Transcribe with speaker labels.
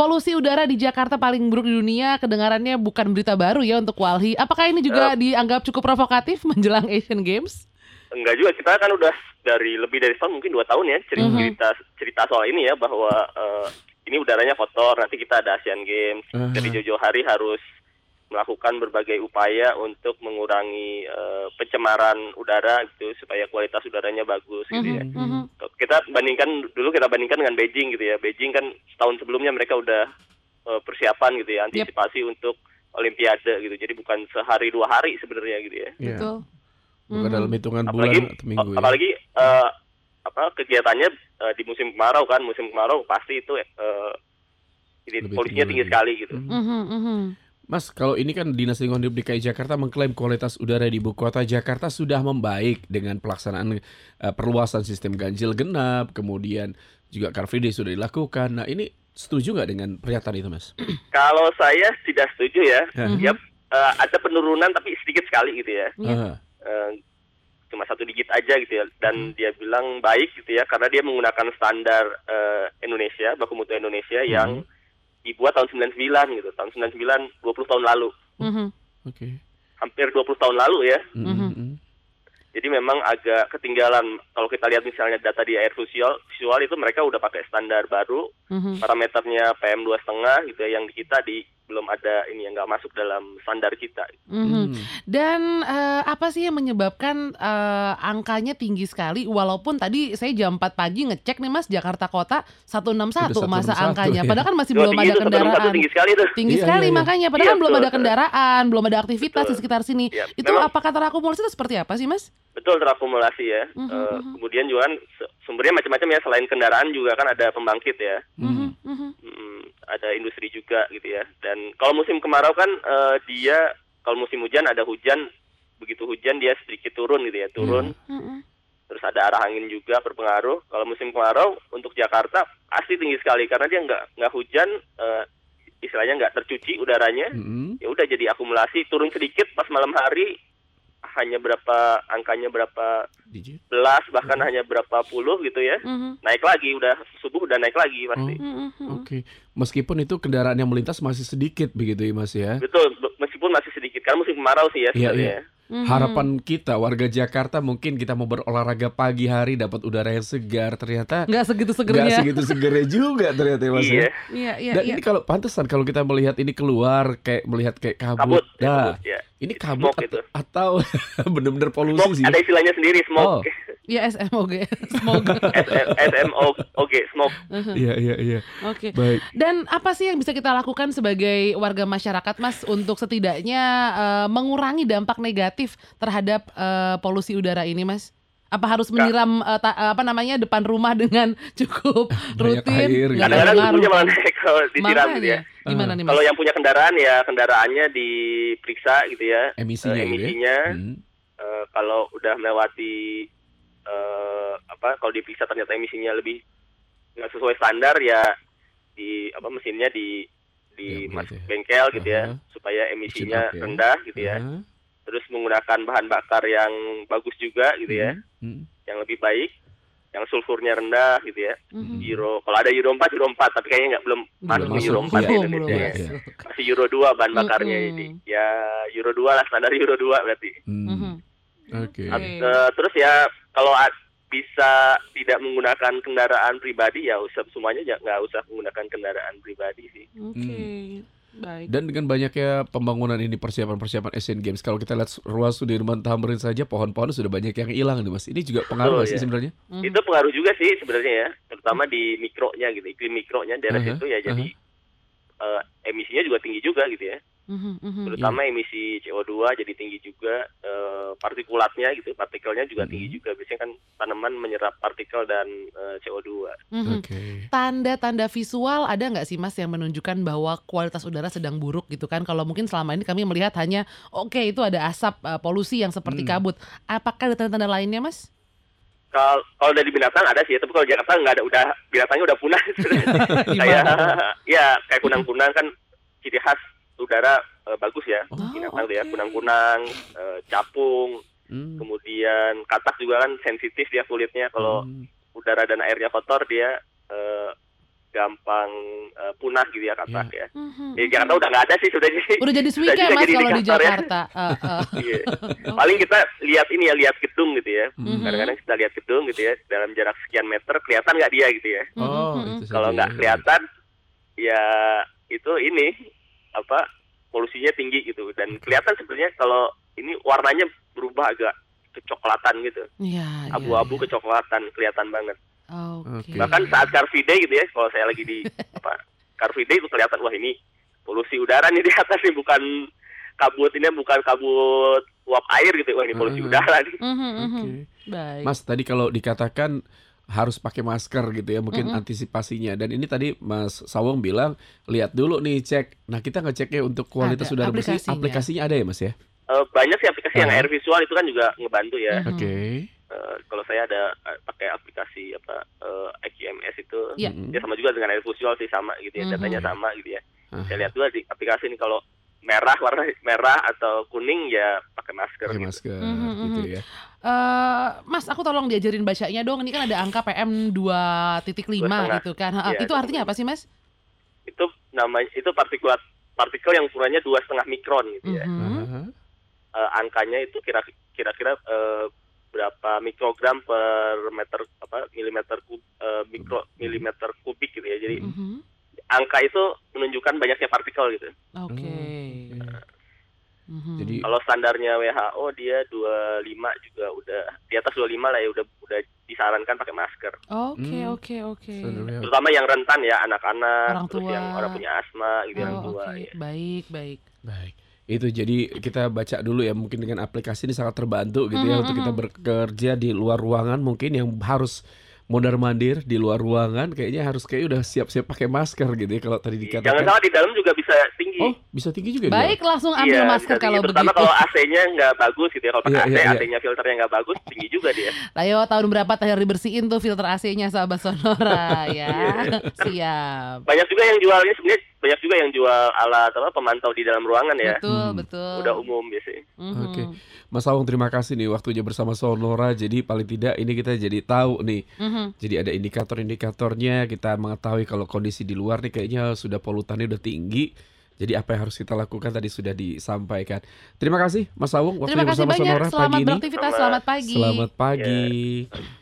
Speaker 1: polusi udara di Jakarta paling buruk di dunia kedengarannya bukan berita baru ya untuk Walhi. Apakah ini juga dianggap cukup provokatif menjelang Asian Games?
Speaker 2: Enggak juga, kita kan udah dari lebih dari tahun mungkin dua tahun ya cerita
Speaker 1: Mhm.
Speaker 2: cerita, cerita soal ini ya bahwa eh, ini udaranya kotor, nanti kita ada Asian Games.
Speaker 3: Aha.
Speaker 2: Jadi jauh-jauh hari harus melakukan berbagai upaya untuk mengurangi eh, pencemaran udara gitu supaya kualitas udaranya bagus gitu ya.
Speaker 1: Mhm, mhm.
Speaker 2: Kita bandingkan dulu kita bandingkan dengan Beijing gitu ya. Beijing kan setahun sebelumnya mereka udah eh, persiapan gitu ya, antisipasi untuk Olimpiade gitu. Jadi bukan sehari dua hari sebenarnya gitu ya.
Speaker 3: Iya.
Speaker 1: Betul.
Speaker 3: Bukan dalam hitungan
Speaker 2: apalagi
Speaker 3: bulan atau minggu ya.
Speaker 2: apalagi eh, apa kegiatannya eh, di musim kemarau kan musim kemarau pasti itu eh, ini
Speaker 3: Lebih
Speaker 2: polusinya
Speaker 3: tinggi
Speaker 2: sekali gitu.
Speaker 3: Mhm.
Speaker 1: Mhm, mhm.
Speaker 3: Mas, kalau ini kan Dinas Lingkungan Hidup DKI Jakarta mengklaim kualitas udara di ibu kota Jakarta sudah membaik dengan pelaksanaan eh, perluasan sistem ganjil genap, kemudian juga Car Free Day sudah dilakukan. Nah, ini setuju nggak dengan pernyataan itu, Mas?
Speaker 2: Kalau saya tidak setuju ya.
Speaker 3: Mhm.
Speaker 2: Ya eh, ada penurunan tapi sedikit sekali gitu ya.
Speaker 3: Aha.
Speaker 2: Eh, cuma satu digit aja gitu ya.
Speaker 3: Hmm.
Speaker 2: Dan dia bilang baik gitu ya karena dia menggunakan standar eh, Indonesia, baku mutu Indonesia
Speaker 3: Hmm.
Speaker 2: yang dibuat tahun 99 gitu. Tahun 99 20 tahun lalu.
Speaker 1: Mhm.
Speaker 3: Oke.
Speaker 2: Hampir 20 tahun lalu ya.
Speaker 3: Mhm.
Speaker 1: mhm.
Speaker 2: Jadi memang agak ketinggalan kalau kita lihat misalnya data di air visual, visual itu mereka udah pakai standar baru,
Speaker 1: Mhm.
Speaker 2: parameternya PM 2,5 gitu ya, yang di kita di belum ada ini yang nggak masuk dalam standar kita.
Speaker 1: Mhm.
Speaker 3: Hmm.
Speaker 1: Dan eh, apa sih yang menyebabkan eh, angkanya tinggi sekali walaupun tadi saya jam 4 pagi ngecek nih Mas Jakarta Kota 161
Speaker 3: Udah
Speaker 1: masa
Speaker 3: 161,
Speaker 1: angkanya.
Speaker 3: ya.
Speaker 1: Padahal kan masih
Speaker 2: Tuh,
Speaker 1: belum ada
Speaker 2: satu satu
Speaker 1: kendaraan.
Speaker 2: tinggi sekali tuh.
Speaker 1: Tinggi
Speaker 3: Iya,
Speaker 1: sekali
Speaker 3: iya, iya.
Speaker 1: makanya padahal
Speaker 2: Iya,
Speaker 1: kan belum ada kendaraan, belum ada aktivitas
Speaker 2: Betul.
Speaker 1: di sekitar sini.
Speaker 2: Ya,
Speaker 1: Itu
Speaker 2: memang-
Speaker 1: apakah terakumulasi itu seperti apa sih Mas?
Speaker 2: Betul terakumulasi ya.
Speaker 1: Mhm,
Speaker 2: Eh,
Speaker 1: mhm.
Speaker 2: Kemudian juga kan sumbernya macam-macam ya, selain kendaraan juga kan ada pembangkit ya.
Speaker 1: Mhm, mhm.
Speaker 2: Mm, ada industri juga gitu ya. Dan kalau musim kemarau kan eh, dia kalau musim hujan ada hujan, begitu hujan dia sedikit turun gitu ya, turun.
Speaker 1: Mhm.
Speaker 2: Terus ada arah angin juga berpengaruh. Kalau musim kemarau untuk Jakarta pasti tinggi sekali karena dia nggak nggak hujan, eh, istilahnya nggak tercuci udaranya.
Speaker 3: Mhm.
Speaker 2: Ya udah jadi akumulasi turun sedikit pas malam hari hanya berapa angkanya berapa
Speaker 3: Digit.
Speaker 2: belas bahkan hanya berapa puluh gitu ya
Speaker 1: Mhm.
Speaker 2: naik lagi udah subuh udah naik lagi pasti
Speaker 1: Mhm, mhm.
Speaker 3: Oke. Meskipun itu kendaraan yang melintas masih sedikit begitu ya, Mas ya.
Speaker 2: betul be- meskipun masih sedikit karena musim kemarau sih ya
Speaker 3: Iya,
Speaker 2: sebenarnya
Speaker 1: Mhm.
Speaker 3: Harapan kita warga Jakarta mungkin kita mau berolahraga pagi hari dapat udara yang segar ternyata
Speaker 1: nggak segitu
Speaker 3: nggak
Speaker 1: segernya.
Speaker 3: segitu segernya juga ternyata ya, Mas ya.
Speaker 2: iya
Speaker 1: Iya, iya,
Speaker 3: Dan
Speaker 1: iya.
Speaker 3: ini kalau pantesan kalau kita melihat ini keluar kayak melihat kayak
Speaker 2: kabut
Speaker 3: kabut.
Speaker 2: ya,
Speaker 3: Nah,
Speaker 2: kabut, ya.
Speaker 3: Ini kabut
Speaker 2: Smoke
Speaker 3: atau,
Speaker 2: itu.
Speaker 3: atau bener-bener polusi
Speaker 2: smoke
Speaker 3: sih.
Speaker 2: ada istilahnya sendiri smoke
Speaker 1: Iya SMOG. Semoga.
Speaker 2: SM SMO oke smoke
Speaker 3: Iya iya iya.
Speaker 1: Oke.
Speaker 3: Baik.
Speaker 1: Dan apa sih yang bisa kita lakukan sebagai warga masyarakat, Mas, untuk setidaknya eh, mengurangi dampak negatif terhadap eh, polusi udara ini, Mas? Apa harus menyiram eh, ta- apa namanya depan rumah dengan cukup
Speaker 3: Banyak
Speaker 1: rutin?
Speaker 3: gitu.
Speaker 2: kadang-kadang subuhnya malah naik kalau disiram gitu ya
Speaker 1: Makanya, gimana nih, Mas?
Speaker 2: kalau yang punya kendaraan ya kendaraannya diperiksa gitu ya
Speaker 3: Emisinya
Speaker 2: Eh,
Speaker 3: gitu ya.
Speaker 2: emisinya
Speaker 3: Hmm.
Speaker 2: Eh, kalau udah melewati eh, apa kalau diperiksa ternyata emisinya lebih nggak sesuai standar ya di apa mesinnya di di
Speaker 3: Ya,
Speaker 2: mas-
Speaker 3: ya.
Speaker 2: bengkel gitu ya
Speaker 3: Aha.
Speaker 2: supaya emisinya
Speaker 3: up ya.
Speaker 2: rendah gitu ya
Speaker 3: Ah,
Speaker 2: terus menggunakan bahan bakar yang bagus juga gitu ya
Speaker 3: hmm.
Speaker 2: yang lebih baik yang sulfurnya rendah gitu ya
Speaker 1: Mhm.
Speaker 2: Euro kalau ada Euro 4 Euro 4 tapi kayaknya nggak belum masuk
Speaker 3: masuk,
Speaker 2: Euro 4
Speaker 3: iya.
Speaker 2: di
Speaker 1: Belum,
Speaker 2: Indonesia
Speaker 1: belum
Speaker 2: ya. Masih Euro 2 bahan bakarnya
Speaker 1: Mm-mm.
Speaker 2: ini ya Euro 2 lah standar Euro 2 berarti
Speaker 3: Hmm. Oke.
Speaker 1: Oke.
Speaker 2: Eh, terus ya kalau bisa tidak menggunakan kendaraan pribadi ya usah semuanya nggak usah menggunakan kendaraan pribadi sih.
Speaker 1: Oke. Baik.
Speaker 3: Dan dengan banyaknya pembangunan ini persiapan-persiapan Asian Games, kalau kita lihat ruas Sudirman Tamrin saja pohon-pohon sudah banyak yang hilang nih mas. Ini juga pengaruh nggak sih
Speaker 2: ya.
Speaker 3: sebenarnya?
Speaker 1: Mhm.
Speaker 2: Itu pengaruh juga sih sebenarnya ya, terutama di mikronya gitu, iklim mikronya daerah
Speaker 3: Aha,
Speaker 2: situ ya jadi eh, emisinya juga tinggi juga gitu ya.
Speaker 1: Mhm, mhm.
Speaker 2: Terutama emisi CO2 jadi tinggi juga, eh, partikulatnya gitu, partikelnya juga
Speaker 3: Mhm.
Speaker 2: tinggi juga. Biasanya kan tanaman menyerap partikel dan eh, CO2.
Speaker 1: Mhm.
Speaker 3: Oke.
Speaker 1: Tanda-tanda visual ada nggak sih mas yang menunjukkan bahwa kualitas udara sedang buruk gitu kan? Kalau mungkin selama ini kami melihat hanya oke itu ada asap uh, polusi yang seperti
Speaker 3: Hmm.
Speaker 1: kabut. Apakah ada tanda-tanda lainnya mas?
Speaker 2: Kalau kalau dari binatang ada sih, tapi kalau Jakarta nggak ada, udah binatangnya udah punah. kayak ya kayak kunang-kunang kan ciri khas udara eh, bagus ya
Speaker 3: Oh,
Speaker 2: binatang tuh ya kunang-kunang eh, capung
Speaker 3: Hmm.
Speaker 2: kemudian katak juga kan sensitif dia kulitnya kalau
Speaker 3: Hmm.
Speaker 2: udara dan airnya kotor dia eh, gampang eh, punah gitu ya katak ya.
Speaker 1: Mhm.
Speaker 2: Di Jakarta udah nggak ada sih sudah jadi.
Speaker 1: Udah jadi
Speaker 2: sudah
Speaker 1: mas
Speaker 2: jadi
Speaker 1: kalau di
Speaker 2: indikator ya.
Speaker 1: Jakarta. Eh, eh.
Speaker 2: Iya. Paling kita lihat ini ya lihat gedung gitu ya.
Speaker 1: Mhm.
Speaker 2: Kadang-kadang kita lihat gedung gitu ya dalam jarak sekian meter kelihatan nggak dia gitu ya.
Speaker 3: Oh,
Speaker 1: mhm.
Speaker 3: itu
Speaker 2: Kalau nggak kelihatan ya itu ini apa polusinya tinggi gitu dan kelihatan sebenarnya kalau ini warnanya berubah agak kecoklatan gitu.
Speaker 1: Iya, iya,
Speaker 2: Abu-abu
Speaker 1: iya.
Speaker 2: kecoklatan kelihatan banget.
Speaker 1: Oke.
Speaker 3: Oke.
Speaker 2: Bahkan saat Car Free Day gitu ya, kalau saya lagi di apa Car Free Day itu kelihatan wah ini polusi udara nih di atas nih bukan kabut ini bukan kabut uap air gitu. Wah ini polusi
Speaker 3: Hmm.
Speaker 2: udara nih.
Speaker 1: Mhm, mhm.
Speaker 3: Oke.
Speaker 1: Baik.
Speaker 3: Mas tadi kalau dikatakan harus pakai masker gitu ya mungkin
Speaker 1: Mm-mm.
Speaker 3: antisipasinya dan ini tadi Mas Sawong bilang lihat dulu nih cek nah kita ngeceknya untuk kualitas
Speaker 1: Ada
Speaker 3: udara bersih
Speaker 1: aplikasinya.
Speaker 3: aplikasinya ada ya Mas ya
Speaker 2: Eh, banyak sih aplikasi yang
Speaker 3: Ah.
Speaker 2: air visual itu kan juga ngebantu ya.
Speaker 3: Oke
Speaker 2: Eh, kalau saya ada eh, pakai aplikasi apa eh, IQMS itu
Speaker 1: Iya.
Speaker 3: Mm-mm.
Speaker 2: ya sama juga dengan air visual sih sama gitu ya
Speaker 1: Mhm.
Speaker 2: datanya sama gitu ya.
Speaker 3: Aha.
Speaker 2: Saya lihat dulu di aplikasi ini kalau merah warna merah atau kuning ya pakai masker.
Speaker 3: pakai
Speaker 2: gitu.
Speaker 3: masker
Speaker 1: Mhm,
Speaker 3: gitu
Speaker 1: mhm.
Speaker 3: ya
Speaker 1: Eh, Mas, aku tolong diajarin bacanya dong. Ini kan ada angka PM 2.5
Speaker 2: 2,5.
Speaker 1: gitu kan.
Speaker 2: Iya,
Speaker 1: itu artinya apa sih, Mas?
Speaker 2: Itu namanya itu partikulat partikel yang ukurannya dua setengah mikron gitu ya.
Speaker 1: Mhm.
Speaker 3: Aha.
Speaker 2: Eh, angkanya itu kira kira-kira eh, berapa mikrogram per meter apa milimeter kub eh, mikro milimeter kubik gitu ya. Jadi
Speaker 1: Mhm.
Speaker 2: Angka itu menunjukkan banyaknya partikel gitu.
Speaker 1: Oke.
Speaker 3: Oh, oke.
Speaker 1: Mhm.
Speaker 3: Jadi-
Speaker 2: Kalau standarnya WHO dia 25 juga udah di atas 25 lah ya udah udah disarankan pakai masker.
Speaker 1: Oke,
Speaker 3: Hmm.
Speaker 1: oke, oke.
Speaker 2: Terutama yang rentan ya anak-anak,
Speaker 1: Orang
Speaker 2: terus
Speaker 1: tua.
Speaker 2: yang orang punya asma gitu orang
Speaker 1: Oh,
Speaker 2: tua
Speaker 1: oke.
Speaker 2: ya.
Speaker 1: Baik, baik.
Speaker 3: Baik. Itu jadi kita baca dulu ya mungkin dengan aplikasi ini sangat terbantu gitu ya
Speaker 1: Mhm,
Speaker 3: untuk kita
Speaker 1: mhm.
Speaker 3: bekerja di luar ruangan mungkin yang harus mondar mandir di luar ruangan kayaknya harus kayak udah siap-siap pakai masker gitu ya kalau tadi
Speaker 2: Jangan
Speaker 3: dikatakan.
Speaker 2: salah di dalam juga bisa tinggi.
Speaker 3: Oh, bisa tinggi juga dia?
Speaker 1: Baik, langsung ambil
Speaker 2: Iya,
Speaker 1: masker
Speaker 2: bisa
Speaker 1: kalau.
Speaker 2: Terutama
Speaker 1: begitu.
Speaker 2: kalau AC-nya nggak bagus gitu ya. Kalau pakai
Speaker 3: Iya,
Speaker 2: AC,
Speaker 3: iya, iya.
Speaker 2: AC-nya filternya nggak bagus, tinggi juga dia.
Speaker 1: Ayo tahun berapa terakhir dibersihin tuh filter AC-nya sahabat Sonora ya. Siap.
Speaker 2: Banyak juga yang jual ini sebenarnya banyak juga yang jual alat apa pemantau di dalam ruangan ya.
Speaker 1: Betul,
Speaker 3: Hmm.
Speaker 1: betul.
Speaker 2: Udah umum biasanya.
Speaker 1: Mhm.
Speaker 3: Oke. Mas Awang terima kasih nih waktunya bersama Sonora. Jadi paling tidak ini kita jadi tahu nih.
Speaker 1: Mhm.
Speaker 3: Jadi ada indikator-indikatornya kita mengetahui kalau kondisi di luar nih kayaknya sudah polutannya udah tinggi. Jadi apa yang harus kita lakukan tadi sudah disampaikan. Terima kasih Mas Awung waktunya
Speaker 1: Terima kasih
Speaker 3: bersama
Speaker 1: banyak.
Speaker 3: Sonora
Speaker 1: Selamat
Speaker 3: pagi ini.
Speaker 1: beraktivitas.
Speaker 2: Selamat-
Speaker 1: Selamat pagi.
Speaker 3: Selamat pagi.